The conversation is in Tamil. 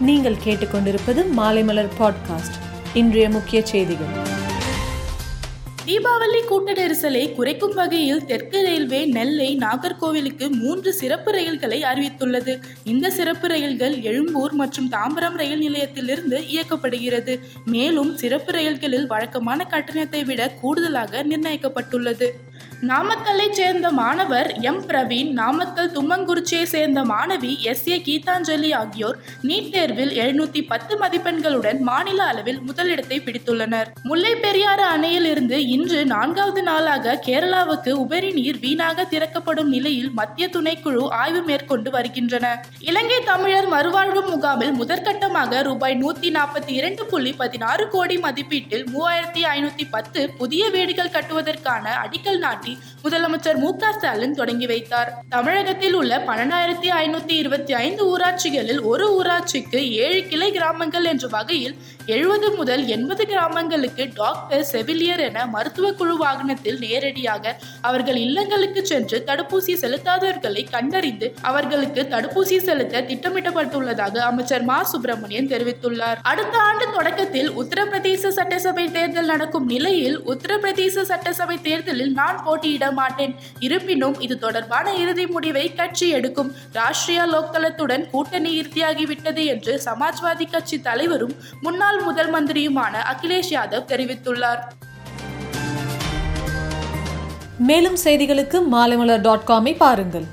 நீங்கள் கேட்டுக்கொண்டிருப்பது மாலைமலர் பாட்காஸ்ட் இன்றைய முக்கிய செய்திகள். தீபாவளி கூட்ட நெரிசலை குறைக்கும் வகையில் தெற்கு ரயில்வே நெல்லை நாகர்கோவிலுக்கு மூன்று சிறப்பு ரயில்களை அறிவித்துள்ளது. இந்த சிறப்பு ரயில்கள் எழும்பூர் மற்றும் தாம்பரம் ரயில் நிலையத்திலிருந்து இயக்கப்படுகிறது. மேலும் சிறப்பு ரயில்களில் வழக்கமான கட்டணத்தை விட கூடுதலாக நிர்ணயிக்கப்பட்டுள்ளது. நாமக்கல்லை சேர்ந்த மாணவர் எம். பிரவீன் நாமக்கல் தும்மங்குறிச்சியை சேர்ந்த மாணவி எஸ். ஏ. கீதாஞ்சலி ஆகியோர் நீட் தேர்வில் எழுநூத்தி பத்து மதிப்பெண்களுடன் மாநில அளவில் முதலிடத்தை பிடித்துள்ளனர். முல்லை பெரியாறு அணையில் இருந்து இன்று நான்காவது நாளாக கேரளாவுக்கு உபரி நீர் வீணாக திறக்கப்படும் நிலையில் மத்திய துணைக்குழு ஆய்வு மேற்கொண்டு வருகின்றன. இலங்கை தமிழர் மறுவாழ்வு முகாமில் முதற்கட்டமாக ரூபாய் நூத்தி நாற்பத்தி இரண்டு புள்ளி பதினாறு கோடி மதிப்பீட்டில் மூவாயிரத்தி ஐநூத்தி பத்து புதிய வீடுகள் கட்டுவதற்கான அடிக்கல் நாட்டு முதலமைச்சர் மு க ஸ்டாலின் தொடங்கி வைத்தார். தமிழகத்தில் உள்ள பன்னெண்டாயிரத்தி ஐநூத்தி இருபத்தி ஐந்து ஊராட்சிகளில் ஒரு ஊராட்சிக்கு ஏழு கிளை கிராமங்கள் என்ற வகையில் எழுபது முதல் எண்பது கிராமங்களுக்கு டாக்டர் செவிலியர் என மருத்துவ குழு வாகனத்தில் நேரடியாக அவர்கள் இல்லங்களுக்கு சென்று தடுப்பூசி செலுத்தாதவர்களை கண்டறிந்து அவர்களுக்கு தடுப்பூசி செலுத்த திட்டமிடப்பட்டுள்ளதாக அமைச்சர் மா. சுப்பிரமணியன் தெரிவித்துள்ளார். அடுத்த ஆண்டு தொடக்கத்தில் உத்தரப்பிரதேச சட்டசபை தேர்தல் நடக்கும் நிலையில் உத்தரப்பிரதேச சட்டசபை தேர்தலில் நான் போட்டியிட மாட்டேன் இருப்பினும் இது தொடர்பான இறுதி முடிவை கட்சி எடுக்கும். ராஷ்டிரிய லோக்தளத்துடன் கூட்டணி இறுதியாகிவிட்டது என்று சமாஜ்வாதி கட்சி தலைவரும் முன்னாள் முதல் மந்திரியுமான அகிலேஷ் யாதவ் தெரிவித்துள்ளார். மேலும் செய்திகளுக்கு மாலைமலர் டாட் காமை பாருங்கள்.